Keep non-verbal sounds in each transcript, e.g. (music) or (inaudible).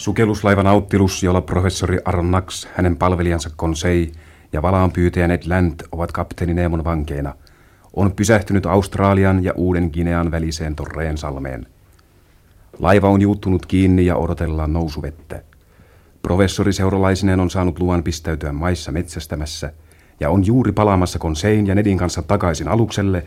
Sukelluslaivan nauttilus, jolla professori Aron Nax, hänen palvelijansa Konsei ja valaanpyytäjä Ned Land ovat kapteeni Neemon vankeina, on pysähtynyt Australian ja Uuden Ginean väliseen Torreen salmeen. Laiva on juuttunut kiinni ja odotellaan nousuvettä. Professori seuralaisinen on saanut luvan pistäytyä maissa metsästämässä ja on juuri palaamassa Konsein ja Nedin kanssa takaisin alukselle.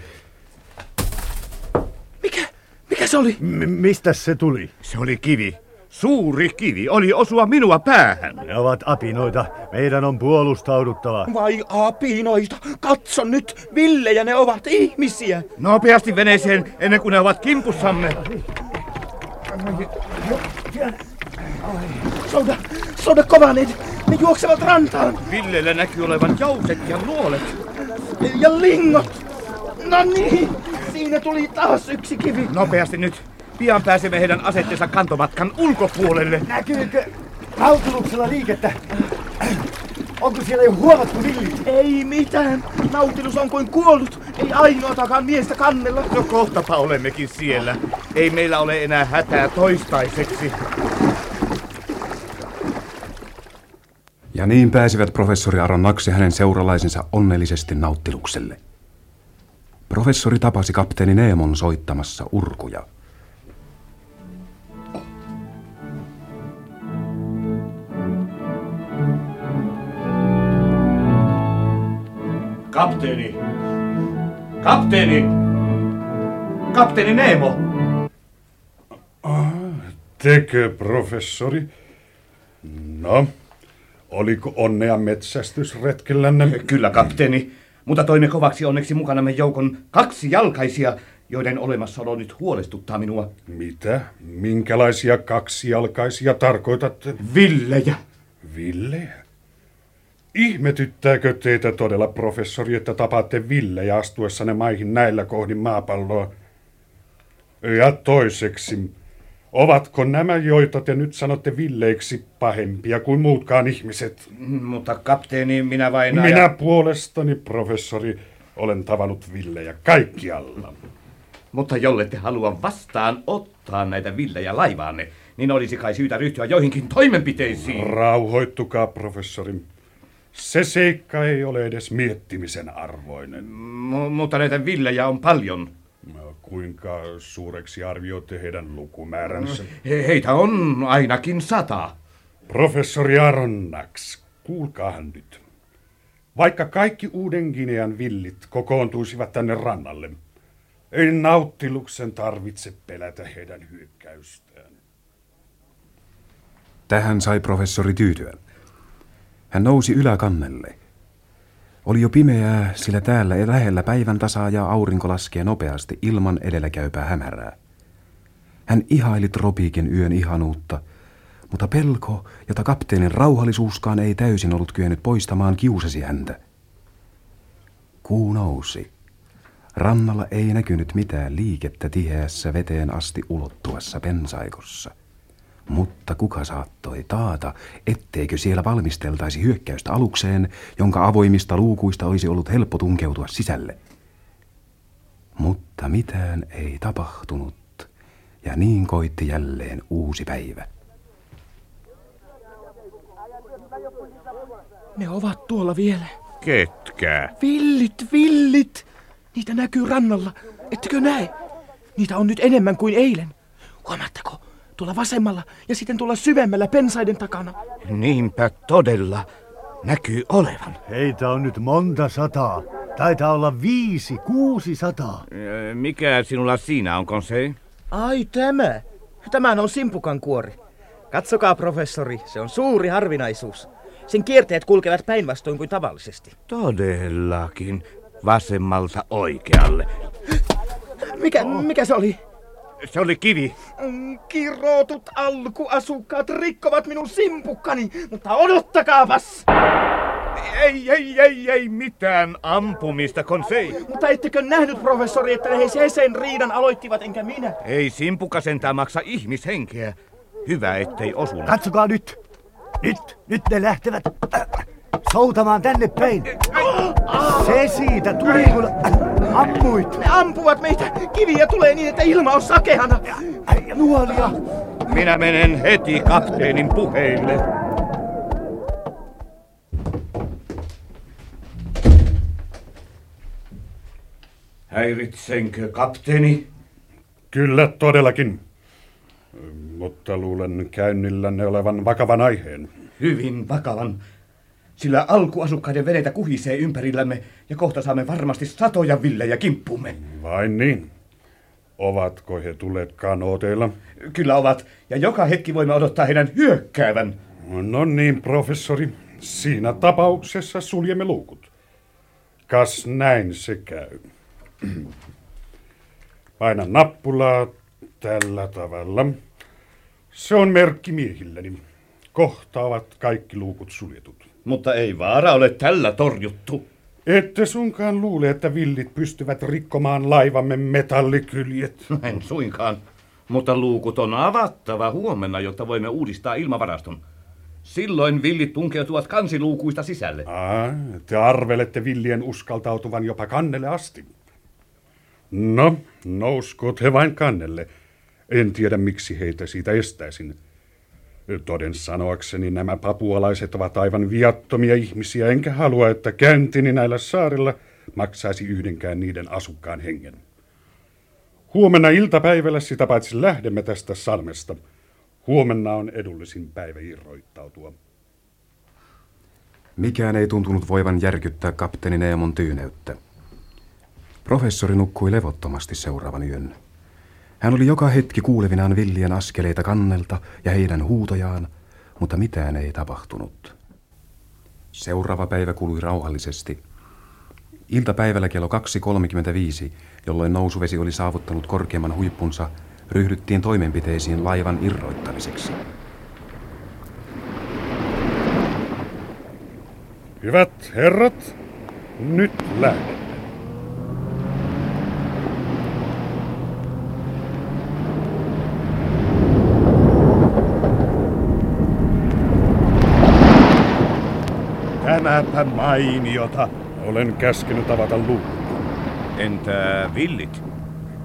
Mikä? Mikä se oli? M- mistä se tuli? Se oli kivi. Suuri kivi oli osua minua päähän. Ne ovat apinoita. Meidän on puolustauduttava. Vai apinoita? Katso nyt, villejä ne ovat ihmisiä. Nopeasti veneeseen ennen kuin ne ovat kimpussamme. Souda, souda kovanet. Ne juoksevat rantaan. Villellä näkyy olevan jauset ja nuolet. Ja lingot. No niin, siinä tuli taas yksi kivi. Nopeasti nyt. Pian pääsemme heidän asetteensa kantomatkan ulkopuolelle. Näkyykö nautiluksella liikettä? Onko siellä jo huomattu villit? Ei mitään. Nautilus on kuin kuollut. Ei ainoatakaan miestä kannella. No kohtapa olemmekin siellä. Ei meillä ole enää hätää toistaiseksi. Ja niin pääsivät professori Aron Nax ja hänen seuralaisensa onnellisesti nauttilukselle. Professori tapasi kapteeni Neemon soittamassa urkuja. Kapteeni! Kapteeni! Kapteeni Neemo! Tekö, professori? No, oliko onnea metsästysretkellänne? Kyllä, kapteeni. Mutta toimme kovaksi onneksi mukanamme joukon kaksi jalkaisia, joiden olemassaolo nyt huolestuttaa minua. Mitä? Minkälaisia kaksijalkaisia tarkoitatte? Villejä. Villejä? Ihmetyttääkö teitä todella, professori, että tapaatte villejä astuessanne maihin näillä kohdin maapalloa? Ja toiseksi, ovatko nämä, joita te nyt sanotte villeiksi, pahempia kuin muutkaan ihmiset? Mutta kapteeni, minä vain... Minä puolestani, professori, olen tavannut villejä kaikkialla. Mutta jollette halua vastaan ottaa näitä villejä laivaanne, niin olisi kai syytä ryhtyä joihinkin toimenpiteisiin. Rauhoittukaa, professori. Se seikka ei ole edes miettimisen arvoinen. M- mutta näitä villejä on paljon. No, kuinka suureksi arvioitte heidän lukumääränsä? He- heitä on ainakin sata. Professori Aronnax, kuulkaahan nyt. Vaikka kaikki Uuden Ginean villit kokoontuisivat tänne rannalle, ei nauttiluksen tarvitse pelätä heidän hyökkäystään. Tähän sai professori tyytyä. Hän nousi yläkannelle. Oli jo pimeää, sillä täällä lähellä päivän tasaa ja aurinko laskee nopeasti ilman edelläkäypää hämärää. Hän ihaili tropiikin yön ihanuutta, mutta pelko, jota kapteenin rauhallisuuskaan ei täysin ollut kyennyt poistamaan, kiusasi häntä. Kuu nousi. Rannalla ei näkynyt mitään liikettä tiheässä veteen asti ulottuvassa pensaikossa. Mutta kuka saattoi taata, etteikö siellä valmisteltaisi hyökkäystä alukseen, jonka avoimista luukuista olisi ollut helppo tunkeutua sisälle? Mutta mitään ei tapahtunut, ja niin koitti jälleen uusi päivä. Ne ovat tuolla vielä. Ketkä? Villit, villit! Niitä näkyy rannalla. Ettekö näe? Niitä on nyt enemmän kuin eilen. Huomaatteko? Tuolla vasemmalla ja sitten tuolla syvemmällä pensaiden takana. Niinpä todella näkyy olevan. Heitä on nyt monta sataa. Taitaa olla viisi, kuusi sataa. Mikä sinulla siinä on, Konsei? Ai tämä. Tämän on simpukan kuori. Katsokaa, professori, se on suuri harvinaisuus. Sen kierteet kulkevat päinvastoin kuin tavallisesti. Todellakin. Vasemmalta oikealle. Mikä, mikä se oli? Se oli kivi. Mm, Kirootut alkuasukkaat rikkovat minun simpukkani, mutta odottakaapas! Ei, ei, ei, ei mitään ampumista, Konsei. Mutta ettekö nähnyt, professori, että he sen riidan aloittivat, enkä minä? Ei simpuka sentään maksa ihmishenkeä. Hyvä, ettei osunut. Katsokaa nyt. Nyt, nyt ne lähtevät äh, soutamaan tänne päin. Se siitä tuli, kun ammuit. Ne ampuvat meitä! Kiviä tulee niin, että ilma on sakeana! Nuolia, Minä menen heti kapteenin puheille. Häiritsenkö kapteeni? Kyllä todellakin. Mutta luulen käynnillänne olevan vakavan aiheen. Hyvin vakavan. Sillä alkuasukkaiden veneitä kuhisee ympärillämme ja kohta saamme varmasti satoja villejä kimppumme. Vain niin. Ovatko he tulleet kanooteilla? Kyllä ovat, ja joka hetki voimme odottaa heidän hyökkäävän. No niin, professori. Siinä tapauksessa suljemme luukut. Kas näin se käy. Paina nappulaa tällä tavalla. Se on merkki miehilleni. Kohta ovat kaikki luukut suljetut. Mutta ei vaara ole tällä torjuttu. Ette sunkaan luule, että villit pystyvät rikkomaan laivamme metallikyljet. En suinkaan. Mutta luukut on avattava huomenna, jotta voimme uudistaa ilmavaraston. Silloin villit tunkeutuvat kansiluukuista sisälle. Ah, te arvelette villien uskaltautuvan jopa kannelle asti. No, nouskoot he vain kannelle. En tiedä, miksi heitä siitä estäisin. Toden sanoakseni nämä papualaiset ovat aivan viattomia ihmisiä, enkä halua, että käyntini näillä saarilla maksaisi yhdenkään niiden asukkaan hengen. Huomenna iltapäivällä sitä paitsi lähdemme tästä salmesta. Huomenna on edullisin päivä irroittautua. Mikään ei tuntunut voivan järkyttää kapteeni Neemon tyyneyttä. Professori nukkui levottomasti seuraavan yön. Hän oli joka hetki kuulevinaan villien askeleita kannelta ja heidän huutojaan, mutta mitään ei tapahtunut. Seuraava päivä kului rauhallisesti. Iltapäivällä kello 2.35, jolloin nousuvesi oli saavuttanut korkeamman huippunsa, ryhdyttiin toimenpiteisiin laivan irroittamiseksi. Hyvät herrat, nyt lähdemme. Tämäpä mainiota. Olen käskenyt avata luukut. Entä villit?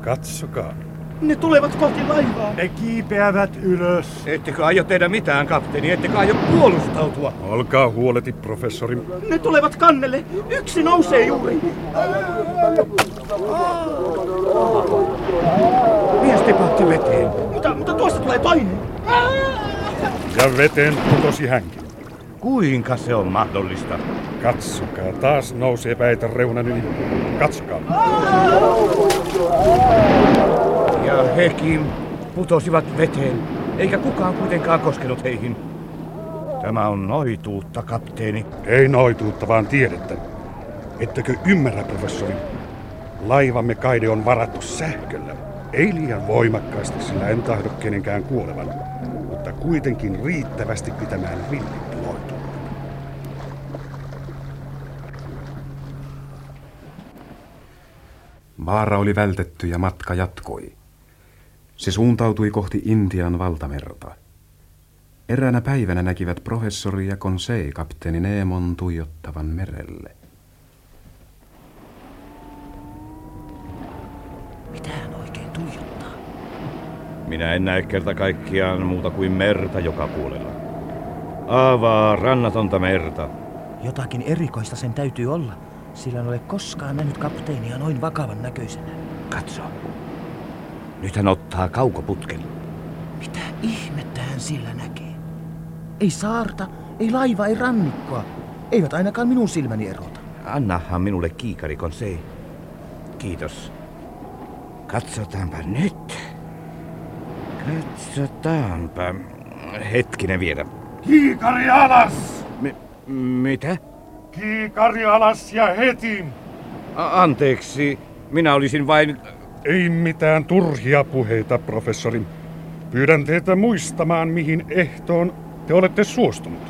Katsokaa. Ne tulevat kohti laivaa. Ne kiipeävät ylös. Ettekö aio tehdä mitään, kapteeni? Ettekö aio puolustautua? Olkaa huoleti, professori. Ne tulevat kannelle. Yksi nousee juuri. Mies tipahti veteen. Mutta, mutta tuosta tulee toinen. Ja veteen putosi hänkin. Kuinka se on mahdollista? Katsokaa, taas nousee päitä reunan yli. Katsokaa. Ja hekin putosivat veteen, eikä kukaan kuitenkaan koskenut heihin. Tämä on noituutta, kapteeni. Ei noituutta, vaan tiedettä. Ettekö ymmärrä, professori? Laivamme kaide on varattu sähköllä. Ei liian voimakkaasti, sillä en tahdo kenenkään kuolevan. Mutta kuitenkin riittävästi pitämään villit Vaara oli vältetty ja matka jatkoi. Se suuntautui kohti Intian valtamerta. Eräänä päivänä näkivät professori ja konsei kapteeni Neemon tuijottavan merelle. Mitä hän oikein tuijottaa? Minä en näe kerta kaikkiaan muuta kuin merta joka puolella. Avaa rannatonta merta. Jotakin erikoista sen täytyy olla, sillä en ole koskaan nähnyt kapteenia noin vakavan näköisenä. Katso. Nyt hän ottaa kaukoputken. Mitä ihmettä hän sillä näkee? Ei saarta, ei laiva, ei rannikkoa. Eivät ainakaan minun silmäni erota. Annahan minulle kiikari, konsei. Kiitos. Katsotaanpa nyt. Katsotaanpa. Hetkinen vielä. Kiikari alas! Mi- mitä? Kiikari alas ja heti! A- anteeksi, minä olisin vain... Ei mitään turhia puheita, professori. Pyydän teitä muistamaan, mihin ehtoon te olette suostunut.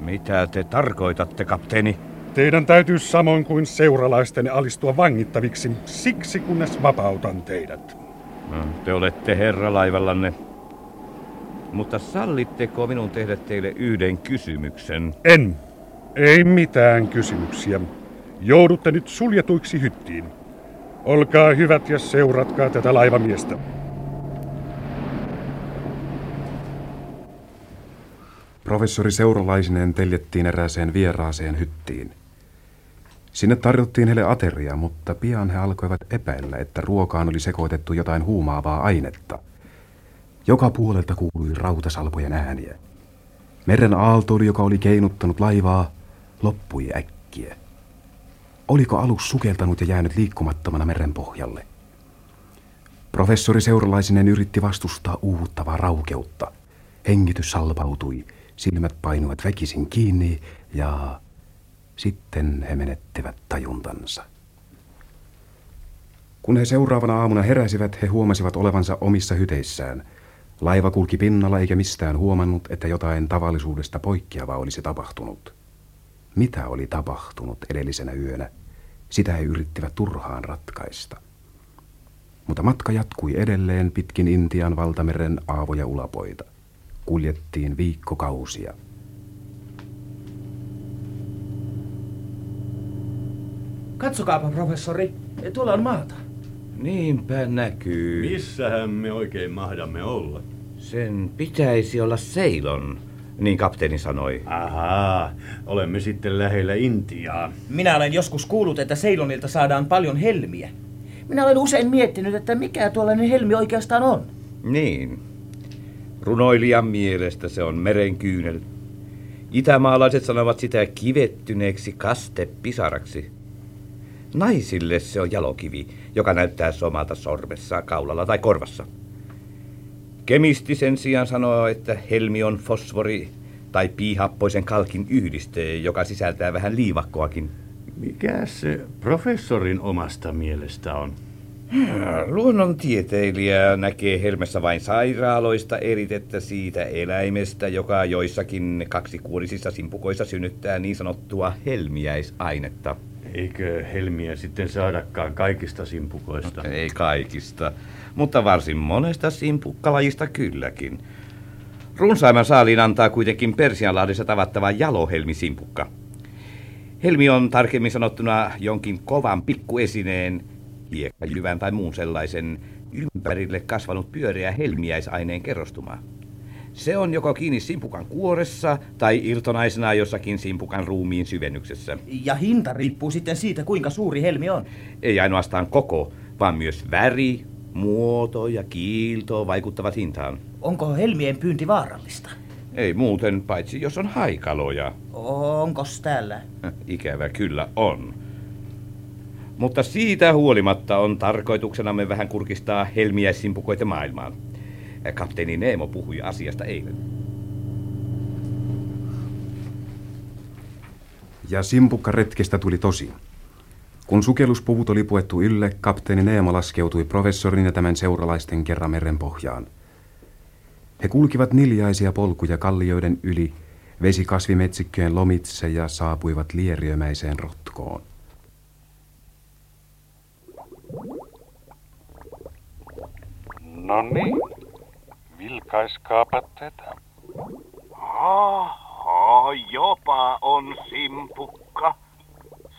Mitä te tarkoitatte, kapteeni? Teidän täytyy samoin kuin seuralaisten alistua vangittaviksi, siksi kunnes vapautan teidät. No, te olette herra laivallanne. Mutta sallitteko minun tehdä teille yhden kysymyksen? En. Ei mitään kysymyksiä. Joudutte nyt suljetuiksi hyttiin. Olkaa hyvät ja seuratkaa tätä laivamiestä. Professori Seuralaisinen teljettiin erääseen vieraaseen hyttiin. Sinne tarjottiin heille ateria, mutta pian he alkoivat epäillä, että ruokaan oli sekoitettu jotain huumaavaa ainetta. Joka puolelta kuului rautasalpojen ääniä. Meren aaltoili, joka oli keinuttanut laivaa, loppui äkkiä. Oliko alus sukeltanut ja jäänyt liikkumattomana meren pohjalle? Professori Seuralaisinen yritti vastustaa uuvuttavaa raukeutta. Hengitys salpautui, silmät painuivat väkisin kiinni ja sitten he menettivät tajuntansa. Kun he seuraavana aamuna heräsivät, he huomasivat olevansa omissa hyteissään. Laiva kulki pinnalla eikä mistään huomannut, että jotain tavallisuudesta poikkeavaa olisi tapahtunut. Mitä oli tapahtunut edellisenä yönä? Sitä he yrittivät turhaan ratkaista. Mutta matka jatkui edelleen pitkin Intian valtameren aavoja ulapoita. Kuljettiin viikkokausia. Katsokaapa, professori. Tuolla on maata. Niinpä näkyy. Missähän me oikein mahdamme olla? Sen pitäisi olla Seilon, niin kapteeni sanoi. Ahaa, olemme sitten lähellä Intiaa. Minä olen joskus kuullut, että Seilonilta saadaan paljon helmiä. Minä olen usein miettinyt, että mikä tuollainen helmi oikeastaan on. Niin. Runoilijan mielestä se on merenkyynel. Itämaalaiset sanovat sitä kivettyneeksi kastepisaraksi. Naisille se on jalokivi, joka näyttää somalta sormessa, kaulalla tai korvassa. Kemisti sen sijaan sanoo, että helmi on fosfori tai piihappoisen kalkin yhdiste, joka sisältää vähän liivakkoakin. Mikä se professorin omasta mielestä on? Luonnontieteilijä näkee helmessä vain sairaaloista eritettä siitä eläimestä, joka joissakin kaksikuorisissa simpukoissa synnyttää niin sanottua helmiäisainetta. Eikö helmiä sitten saadakaan kaikista simpukoista? Ei kaikista, mutta varsin monesta simpukkalajista kylläkin. Runsaimman saaliin antaa kuitenkin Persianlahdessa tavattava jalohelmisimpukka. Helmi on tarkemmin sanottuna jonkin kovan pikkuesineen, hiekkajyvän tai muun sellaisen, ympärille kasvanut pyöreä helmiäisaineen kerrostuma. Se on joko kiinni simpukan kuoressa tai irtonaisena jossakin simpukan ruumiin syvennyksessä. Ja hinta riippuu sitten siitä, kuinka suuri helmi on. Ei ainoastaan koko, vaan myös väri, muoto ja kiilto vaikuttavat hintaan. Onko helmien pyynti vaarallista? Ei muuten, paitsi jos on haikaloja. Onkos täällä? (laughs) Ikävä kyllä on. Mutta siitä huolimatta on tarkoituksenamme vähän kurkistaa helmiäissimpukoita maailmaan. Kapteeni Neemo puhui asiasta eilen. Ja simpukkaretkestä tuli tosi. Kun sukelluspuvut oli puettu ylle, kapteeni Neemo laskeutui professorin ja tämän seuralaisten kerran meren pohjaan. He kulkivat niljaisia polkuja kallioiden yli, vesikasvimetsikköjen lomitse ja saapuivat lieriömäiseen rotkoon. No niin, vilkaiskaapa tätä. Oho, jopa on simpukka.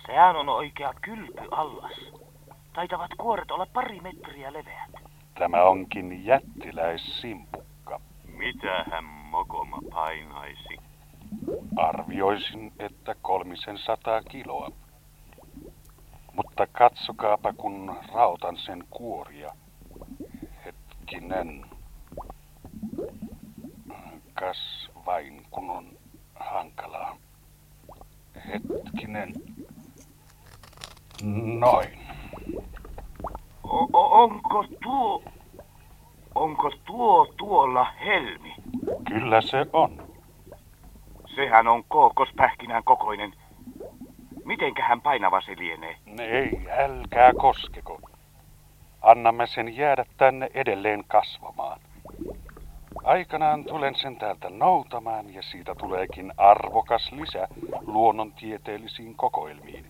Sehän on oikea kylpyallas. Taitavat kuoret olla pari metriä leveät. Tämä onkin jättiläissimpukka. Mitähän mokoma painaisi? Arvioisin, että kolmisen sataa kiloa. Mutta katsokaapa, kun rautan sen kuoria. Hetkinen. Kas vain, kun on hankalaa. Hetkinen. Noin. O- o- onko tuo... Onko tuo tuolla helmi? Kyllä se on. Sehän on kookospähkinän kokoinen. Mitenkähän painava se lienee? Ei, älkää koskeko. Annamme sen jäädä tänne edelleen kasvamaan. Aikanaan tulen sen täältä noutamaan ja siitä tuleekin arvokas lisä luonnontieteellisiin kokoelmiin.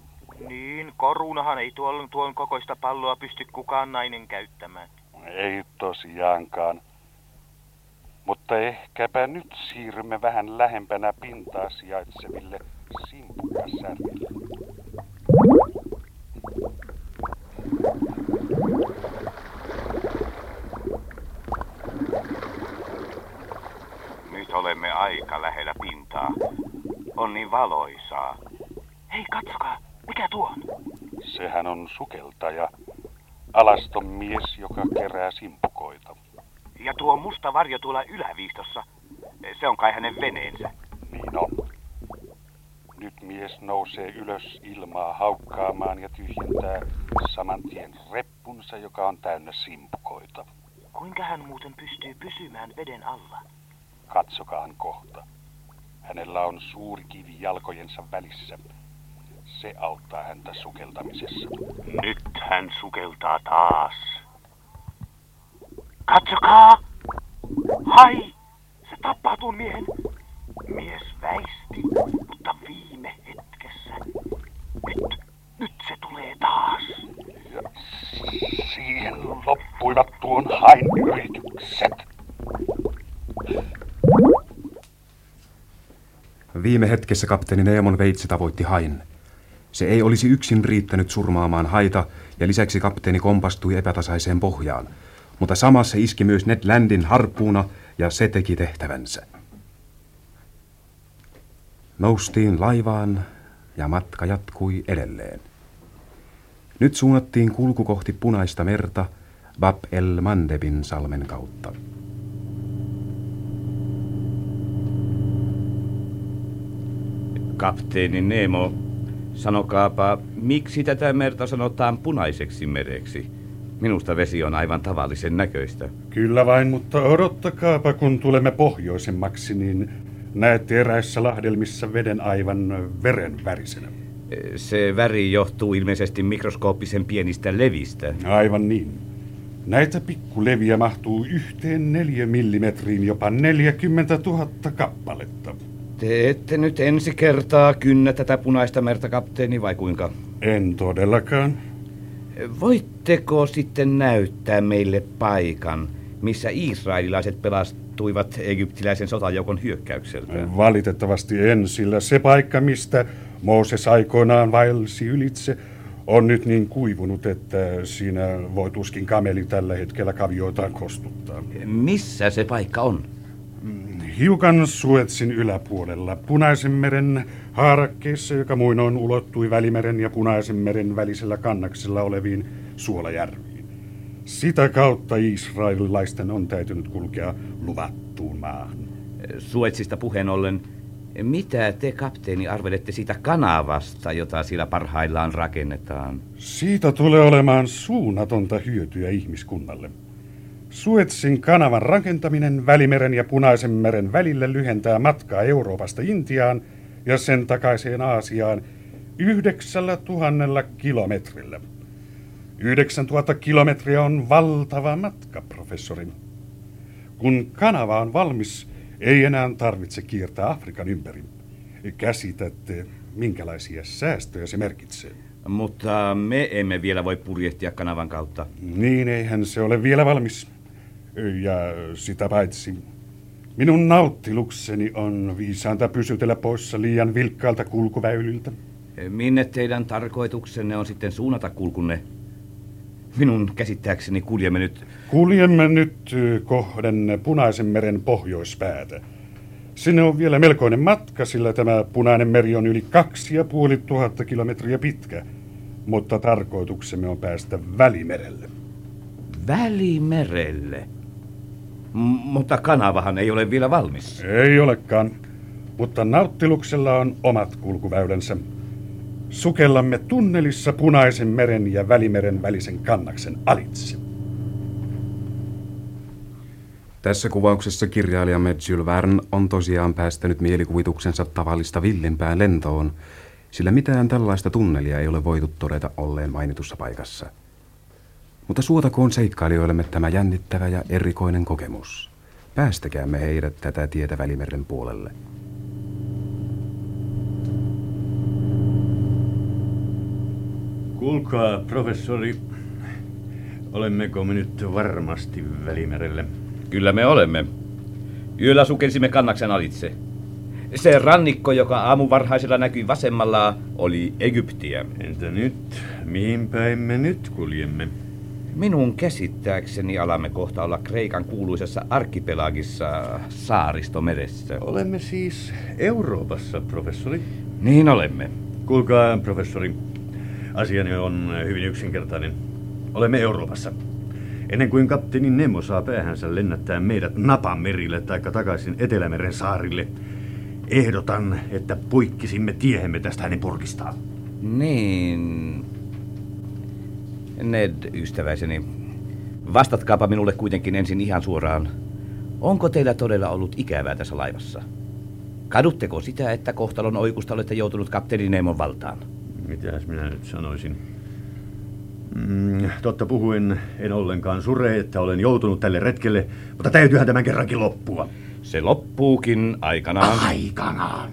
Niin, korunahan ei tuon, tuon kokoista palloa pysty kukaan nainen käyttämään. Ei tosiaankaan. Mutta ehkäpä nyt siirrymme vähän lähempänä pintaa sijaitseville olemme aika lähellä pintaa. On niin valoisaa. Hei, katsokaa. Mikä tuo on? Sehän on sukeltaja. Alaston mies, joka kerää simpukoita. Ja tuo musta varjo tuolla yläviistossa. Se on kai hänen veneensä. Niin on. Nyt mies nousee ylös ilmaa haukkaamaan ja tyhjentää saman tien reppunsa, joka on täynnä simpukoita. Kuinka hän muuten pystyy pysymään veden alla? Katsokaan kohta. Hänellä on suuri kivi jalkojensa välissä. Se auttaa häntä sukeltamisessa. Nyt hän sukeltaa taas. Katsokaa! Hai! Se tappaa tuon miehen. Mies väisti, mutta viime hetkessä. Nyt, nyt se tulee taas. Ja siihen loppuivat tuon hain yritykset. Viime hetkessä kapteeni Neemon veitsi tavoitti hain. Se ei olisi yksin riittänyt surmaamaan haita, ja lisäksi kapteeni kompastui epätasaiseen pohjaan. Mutta samassa iski myös Ned Landin harppuuna, ja se teki tehtävänsä. Noustiin laivaan, ja matka jatkui edelleen. Nyt suunnattiin kulku kohti punaista merta Bab el Mandebin salmen kautta. Kapteeni Nemo, sanokaapa, miksi tätä merta sanotaan punaiseksi mereksi? Minusta vesi on aivan tavallisen näköistä. Kyllä vain, mutta odottakaapa, kun tulemme pohjoisemmaksi, niin näette eräissä lahdelmissa veden aivan verenvärisenä. Se väri johtuu ilmeisesti mikroskooppisen pienistä levistä. Aivan niin. Näitä pikkuleviä mahtuu yhteen neljä millimetriin jopa 40 000 kappaletta. Te ette nyt ensi kertaa kynnä tätä punaista merta, kapteeni, vai kuinka? En todellakaan. Voitteko sitten näyttää meille paikan, missä israelilaiset pelastuivat egyptiläisen sotajoukon hyökkäykseltä? Valitettavasti en, sillä se paikka, mistä Mooses aikoinaan vaelsi ylitse, on nyt niin kuivunut, että siinä voi tuskin kameli tällä hetkellä kavioitaan kostuttaa. Missä se paikka on? Hiukan Suetsin yläpuolella, Punaisen meren haarakkeessa, joka muinoin ulottui Välimeren ja Punaisen meren välisellä kannaksella oleviin suolajärviin. Sitä kautta israelilaisten on täytynyt kulkea luvattuun maahan. Suetsista puheen ollen, mitä te, kapteeni, arvelette siitä kanavasta, jota siellä parhaillaan rakennetaan? Siitä tulee olemaan suunnatonta hyötyä ihmiskunnalle. Suetsin kanavan rakentaminen Välimeren ja Punaisen meren välillä lyhentää matkaa Euroopasta Intiaan ja sen takaiseen Aasiaan yhdeksällä tuhannella kilometrillä. 9000 kilometriä on valtava matka, professori. Kun kanava on valmis, ei enää tarvitse kiertää Afrikan ympäri. Käsitätte, minkälaisia säästöjä se merkitsee. Mutta me emme vielä voi purjehtia kanavan kautta. Niin, eihän se ole vielä valmis. Ja sitä paitsi, minun nauttilukseni on viisaanta pysytellä poissa liian vilkkaalta kulkuväyliltä. Minne teidän tarkoituksenne on sitten suunnata kulkunne? Minun käsittääkseni kuljemme nyt... Kuljemme nyt kohden Punaisen meren pohjoispäätä. Sinne on vielä melkoinen matka, sillä tämä Punainen meri on yli kaksi ja puoli tuhatta kilometriä pitkä. Mutta tarkoituksemme on päästä Välimerelle. Välimerelle? M- mutta kanavahan ei ole vielä valmis. Ei olekaan, mutta Nauttiluksella on omat kulkuväylänsä. Sukellamme tunnelissa Punaisen meren ja Välimeren välisen kannaksen alitse. Tässä kuvauksessa kirjailijamme Jules Verne on tosiaan päästänyt mielikuvituksensa tavallista villimpään lentoon, sillä mitään tällaista tunnelia ei ole voitu todeta olleen mainitussa paikassa. Mutta suotakoon seikkailijoillemme tämä jännittävä ja erikoinen kokemus. Päästäkäämme heidät tätä tietä Välimeren puolelle. Kuulkaa, professori, olemmeko me nyt varmasti Välimerelle? Kyllä me olemme. Yöllä sukelsimme kannaksen alitse. Se rannikko, joka aamuvarhaisella näkyi vasemmalla, oli Egyptiä. Entä nyt? Mihin päin me nyt kuljemme? Minun käsittääkseni alamme kohta olla Kreikan kuuluisessa arkipelagissa saaristomeressä. Olemme siis Euroopassa, professori. Niin olemme. Kuulkaa, professori. Asiani on hyvin yksinkertainen. Olemme Euroopassa. Ennen kuin kapteeni Nemo saa päähänsä lennättää meidät Napamerille tai takaisin Etelämeren saarille, ehdotan, että poikkisimme tiehemme tästä hänen purkistaan. Niin. Ned, ystäväiseni, vastatkaapa minulle kuitenkin ensin ihan suoraan. Onko teillä todella ollut ikävää tässä laivassa? Kadutteko sitä, että kohtalon oikusta olette joutunut kapteeni Neemon valtaan? Mitäs minä nyt sanoisin? Mm, totta puhuen en ollenkaan sure, että olen joutunut tälle retkelle, mutta täytyyhän tämän kerrankin loppua. Se loppuukin aikanaan. Aikanaan?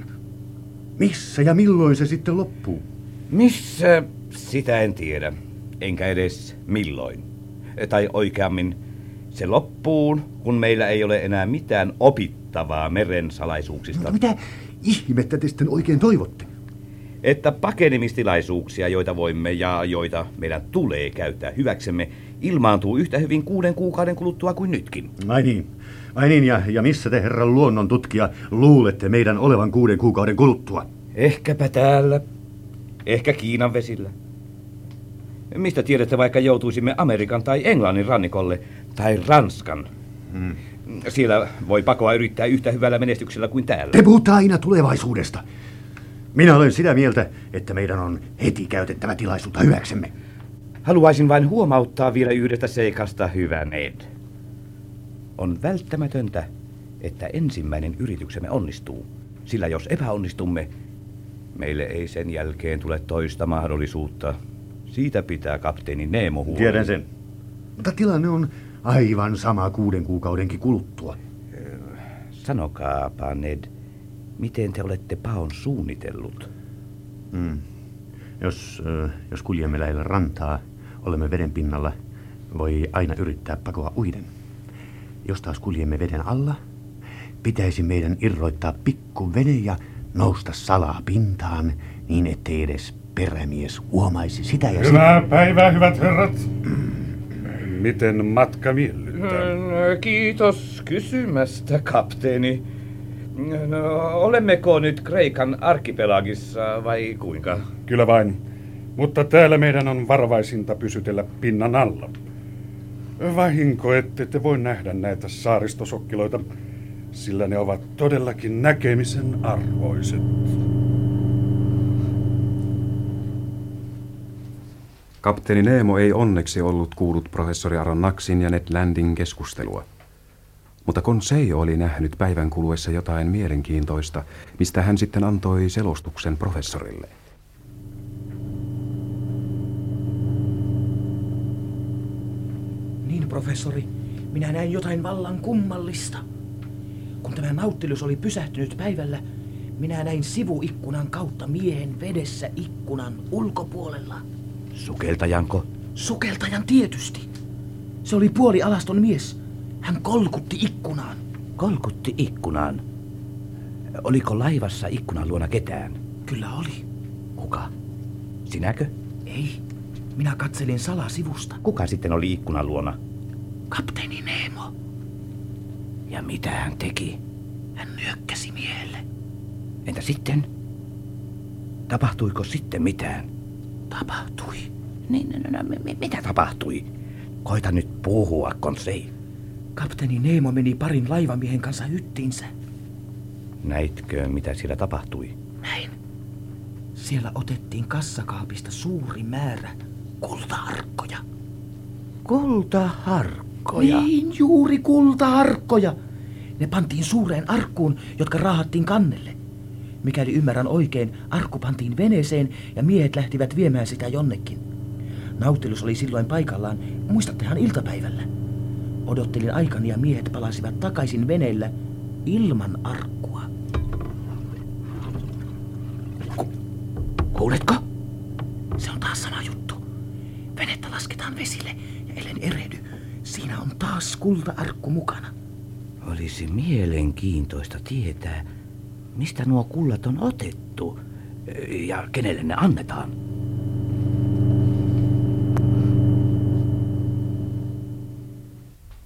Missä ja milloin se sitten loppuu? Missä, sitä en tiedä. Enkä edes milloin. Tai oikeammin, se loppuu, kun meillä ei ole enää mitään opittavaa meren salaisuuksista. Mutta mitä ihmettä te sitten oikein toivotte? Että pakenemistilaisuuksia, joita voimme ja joita meidän tulee käyttää hyväksemme, ilmaantuu yhtä hyvin kuuden kuukauden kuluttua kuin nytkin. Ai niin. Ai niin, ja, ja missä te, herran luonnon tutkija, luulette meidän olevan kuuden kuukauden kuluttua? Ehkäpä täällä. Ehkä Kiinan vesillä. Mistä tiedätte, vaikka joutuisimme Amerikan tai Englannin rannikolle, tai Ranskan? Hmm. Siellä voi pakoa yrittää yhtä hyvällä menestyksellä kuin täällä. Te puhutte aina tulevaisuudesta. Minä olen sitä mieltä, että meidän on heti käytettävä tilaisuutta hyväksemme. Haluaisin vain huomauttaa vielä yhdestä seikasta, hyvä Ned. On välttämätöntä, että ensimmäinen yrityksemme onnistuu, sillä jos epäonnistumme, meille ei sen jälkeen tule toista mahdollisuutta. Siitä pitää kapteeni Nemo huolen. Tiedän sen. Mutta tilanne on aivan sama kuuden kuukaudenkin kuluttua. Sanokaapa, Ned, miten te olette paon suunnitellut? Mm. Jos, jos kuljemme lähellä rantaa, olemme veden pinnalla, voi aina yrittää pakoa uiden. Jos taas kuljemme veden alla, pitäisi meidän irroittaa pikku vene ja nousta salaa pintaan, niin ettei edes perämies huomaisi sitä ja Hyvää päivää, hyvät herrat. Miten matka miellyttää? Kiitos kysymästä, kapteeni. No, olemmeko nyt Kreikan arkipelagissa vai kuinka? Kyllä vain. Mutta täällä meidän on varovaisinta pysytellä pinnan alla. Vahinko, ette te voi nähdä näitä saaristosokkiloita, sillä ne ovat todellakin näkemisen arvoiset. Kapteeni Neemo ei onneksi ollut kuullut professori Aronnaxin ja Ned Landin keskustelua. Mutta Conseil oli nähnyt päivän kuluessa jotain mielenkiintoista, mistä hän sitten antoi selostuksen professorille. Niin, professori, minä näin jotain vallan kummallista. Kun tämä nauttilus oli pysähtynyt päivällä, minä näin sivuikkunan kautta miehen vedessä ikkunan ulkopuolella. Sukeltajanko? Sukeltajan tietysti. Se oli puoli alaston mies. Hän kolkutti ikkunaan. Kolkutti ikkunaan. Oliko laivassa ikkunan luona ketään? Kyllä oli. Kuka? Sinäkö? Ei. Minä katselin salasivusta. Kuka sitten oli ikkunan luona? Kapteeni Nemo. Ja mitä hän teki? Hän nyökkäsi miehelle. Entä sitten? Tapahtuiko sitten mitään? Tapahtui. Niin, no, no, no, mitä tapahtui? Koita nyt puhua, Konsei. Kapteeni Nemo meni parin laivamiehen kanssa hyttiinsä. Näitkö, mitä siellä tapahtui? Näin. Siellä otettiin kassakaapista suuri määrä kultaharkkoja. Kultaharkkoja? Niin, juuri kultaharkkoja. Ne pantiin suureen arkkuun, jotka raahattiin kannelle. Mikäli ymmärrän oikein, arkku pantiin veneeseen ja miehet lähtivät viemään sitä jonnekin. Nautilus oli silloin paikallaan, muistattehan iltapäivällä. Odottelin aikani ja miehet palasivat takaisin veneellä ilman arkkua. Ku- kuuletko? Se on taas sama juttu. Venettä lasketaan vesille ja ellen erehdy, siinä on taas kulta-arkku mukana. Olisi mielenkiintoista tietää, mistä nuo kullat on otettu ja kenelle ne annetaan.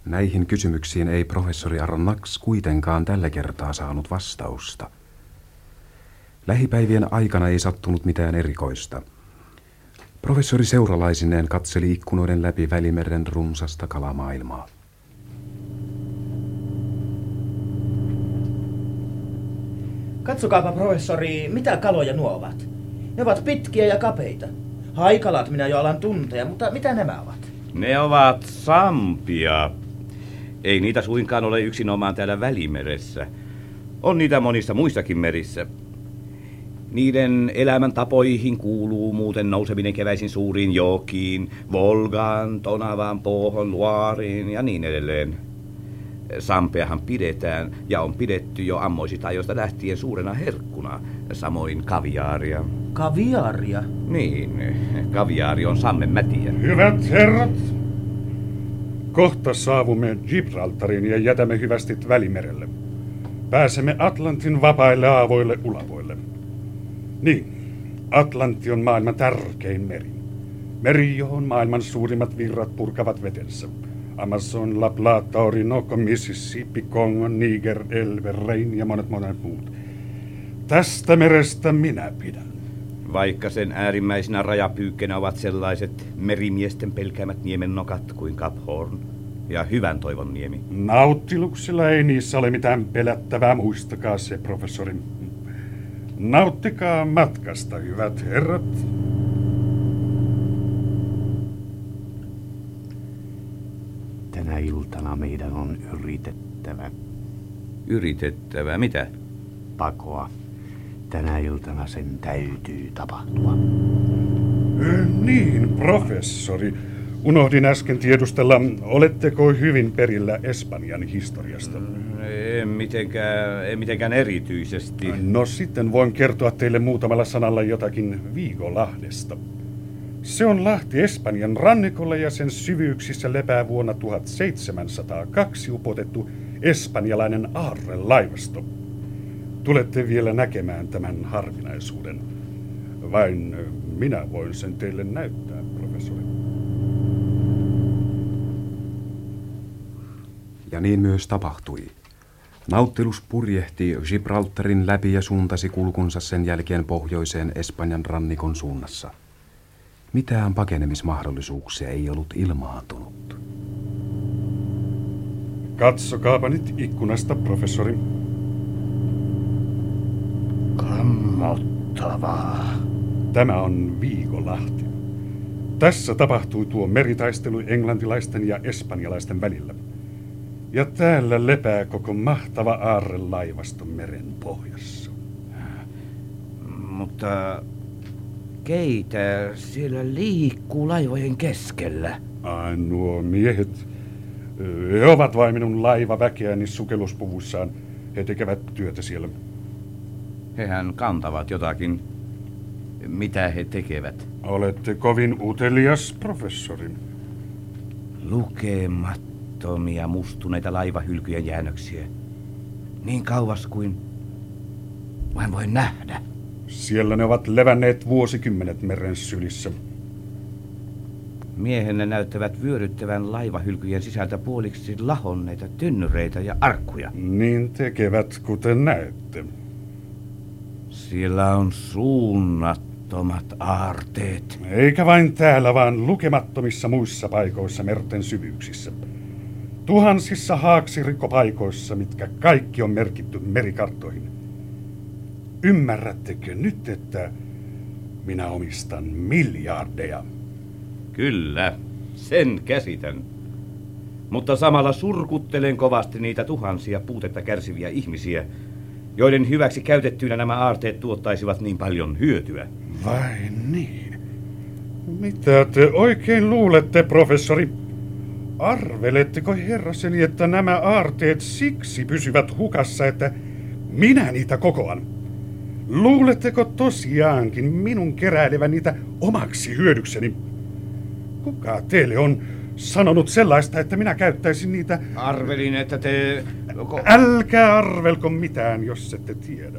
Näihin kysymyksiin ei professori Aronnax kuitenkaan tällä kertaa saanut vastausta. Lähipäivien aikana ei sattunut mitään erikoista. Professori seuralaisineen katseli ikkunoiden läpi Välimeren runsasta kalamaailmaa. Katsokaapa, professori, mitä kaloja nuo ovat. Ne ovat pitkiä ja kapeita. Haikalat minä jo alan tuntea, mutta mitä nämä ovat? Ne ovat sampia. Ei niitä suinkaan ole yksinomaan täällä Välimeressä. On niitä monissa muissakin merissä. Niiden elämäntapoihin kuuluu muuten nouseminen keväisin suuriin jokiin, Volgaan, Tonavaan, Pohon, Luariin ja niin edelleen. Sampeahan pidetään ja on pidetty jo ammoisista ajoista lähtien suurena herkkuna, samoin kaviaaria. Kaviaria? Niin, kaviaari on sammen mätiä. Hyvät herrat, kohta saavumme Gibraltariin ja jätämme hyvästit Välimerelle. Pääsemme Atlantin vapaille aavoille ulavoille. Niin, Atlantti on maailman tärkein meri. Meri, johon maailman suurimmat virrat purkavat vetensä. Amazon, La Plata, Orinoco, Mississippi, Kongo, Niger, Elbe, Rein ja monet monet muut. Tästä merestä minä pidän. Vaikka sen äärimmäisinä rajapyykkeinä ovat sellaiset merimiesten pelkäämät niemen nokat kuin Cap Horn ja Hyvän toivon niemi. Nauttiluksilla ei niissä ole mitään pelättävää, muistakaa se, professori. Nauttikaa matkasta, hyvät herrat. Tänä iltana meidän on yritettävä Yritettävä, mitä? pakoa. Tänä iltana sen täytyy tapahtua. Ö, Niin, professori. Unohdin äsken tiedustella, oletteko hyvin perillä Espanjan historiasta? En mitenkään, en mitenkään erityisesti. No sitten voin kertoa teille muutamalla sanalla jotakin Viigolahdesta. Se on Lahti Espanjan rannikolla ja sen syvyyksissä lepää vuonna 1702 upotettu espanjalainen aarrelaivasto. Tulette vielä näkemään tämän harvinaisuuden. Vain minä voin sen teille näyttää, professori. Ja niin myös tapahtui. Nauttilus purjehti Gibraltarin läpi ja suuntasi kulkunsa sen jälkeen pohjoiseen Espanjan rannikon suunnassa. Mitään pakenemismahdollisuuksia ei ollut ilmaantunut. Katsokaapa nyt ikkunasta, professori. Kammottavaa. Tämä on Viikolahti. Tässä tapahtui tuo meritaistelu englantilaisten ja espanjalaisten välillä. Ja täällä lepää koko mahtava aarrelaivasto meren pohjassa. Mutta keitä siellä liikkuu laivojen keskellä? Ai nuo miehet. He ovat vain minun laivaväkeäni sukelluspuvuissaan. He tekevät työtä siellä. Hehän kantavat jotakin. Mitä he tekevät? Olette kovin utelias, professori. Lukemattomia mustuneita laivahylkyjen jäännöksiä. Niin kauas kuin vain voi nähdä. Siellä ne ovat levänneet vuosikymmenet meren sylissä. Miehenne näyttävät vyöryttävän laivahylkyjen sisältä puoliksi lahonneita tynnyreitä ja arkkuja. Niin tekevät, kuten näette. Siellä on suunnattomat aarteet. Eikä vain täällä, vaan lukemattomissa muissa paikoissa merten syvyyksissä. Tuhansissa haaksirikkopaikoissa, mitkä kaikki on merkitty merikarttoihin. Ymmärrättekö nyt, että minä omistan miljardeja? Kyllä, sen käsitän. Mutta samalla surkuttelen kovasti niitä tuhansia puutetta kärsiviä ihmisiä, joiden hyväksi käytettyinä nämä aarteet tuottaisivat niin paljon hyötyä. Vai niin? Mitä te oikein luulette, professori? Arveletteko herraseni, että nämä aarteet siksi pysyvät hukassa, että minä niitä kokoan? Luuletteko tosiaankin minun keräilevän niitä omaksi hyödykseni? Kuka teille on sanonut sellaista, että minä käyttäisin niitä... Arvelin, että te... Älkää arvelko mitään, jos ette tiedä.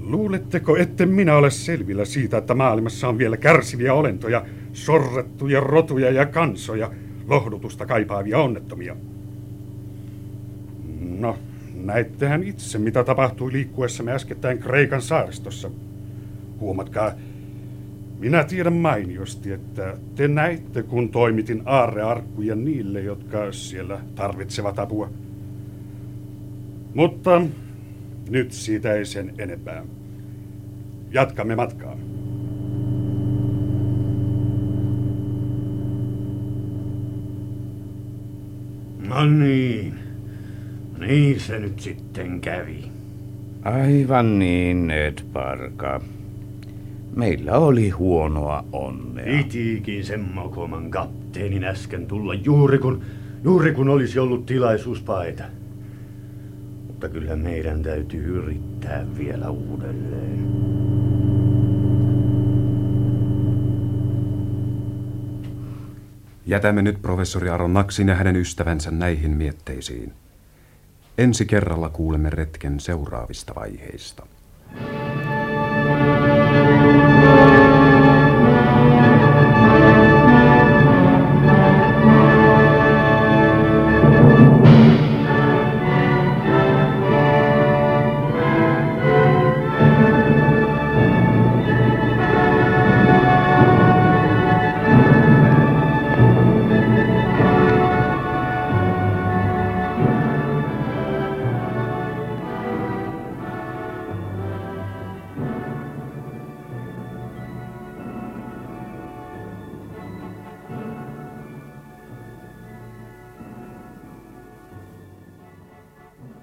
Luuletteko, ette minä ole selvillä siitä, että maailmassa on vielä kärsiviä olentoja, sorrettuja rotuja ja kansoja, lohdutusta kaipaavia onnettomia. No, näittehän itse, mitä tapahtui liikkuessamme äskettäin Kreikan saaristossa. Huomatkaa, minä tiedän mainiosti, että te näitte, kun toimitin aarrearkkuja niille, jotka siellä tarvitsevat apua. Mutta nyt siitä ei sen enempää. Jatkamme matkaa. No niin. Niin se nyt sitten kävi. Aivan niin, Ned Parka. Meillä oli huonoa onnea. Pitiikin sen mokoman kapteenin äsken tulla juuri kun, juuri kun olisi ollut tilaisuus paeta. Mutta kyllä meidän täytyy yrittää vielä uudelleen. Jätämme nyt professori Aron Naksin ja hänen ystävänsä näihin mietteisiin. Ensi kerralla kuulemme retken seuraavista vaiheista.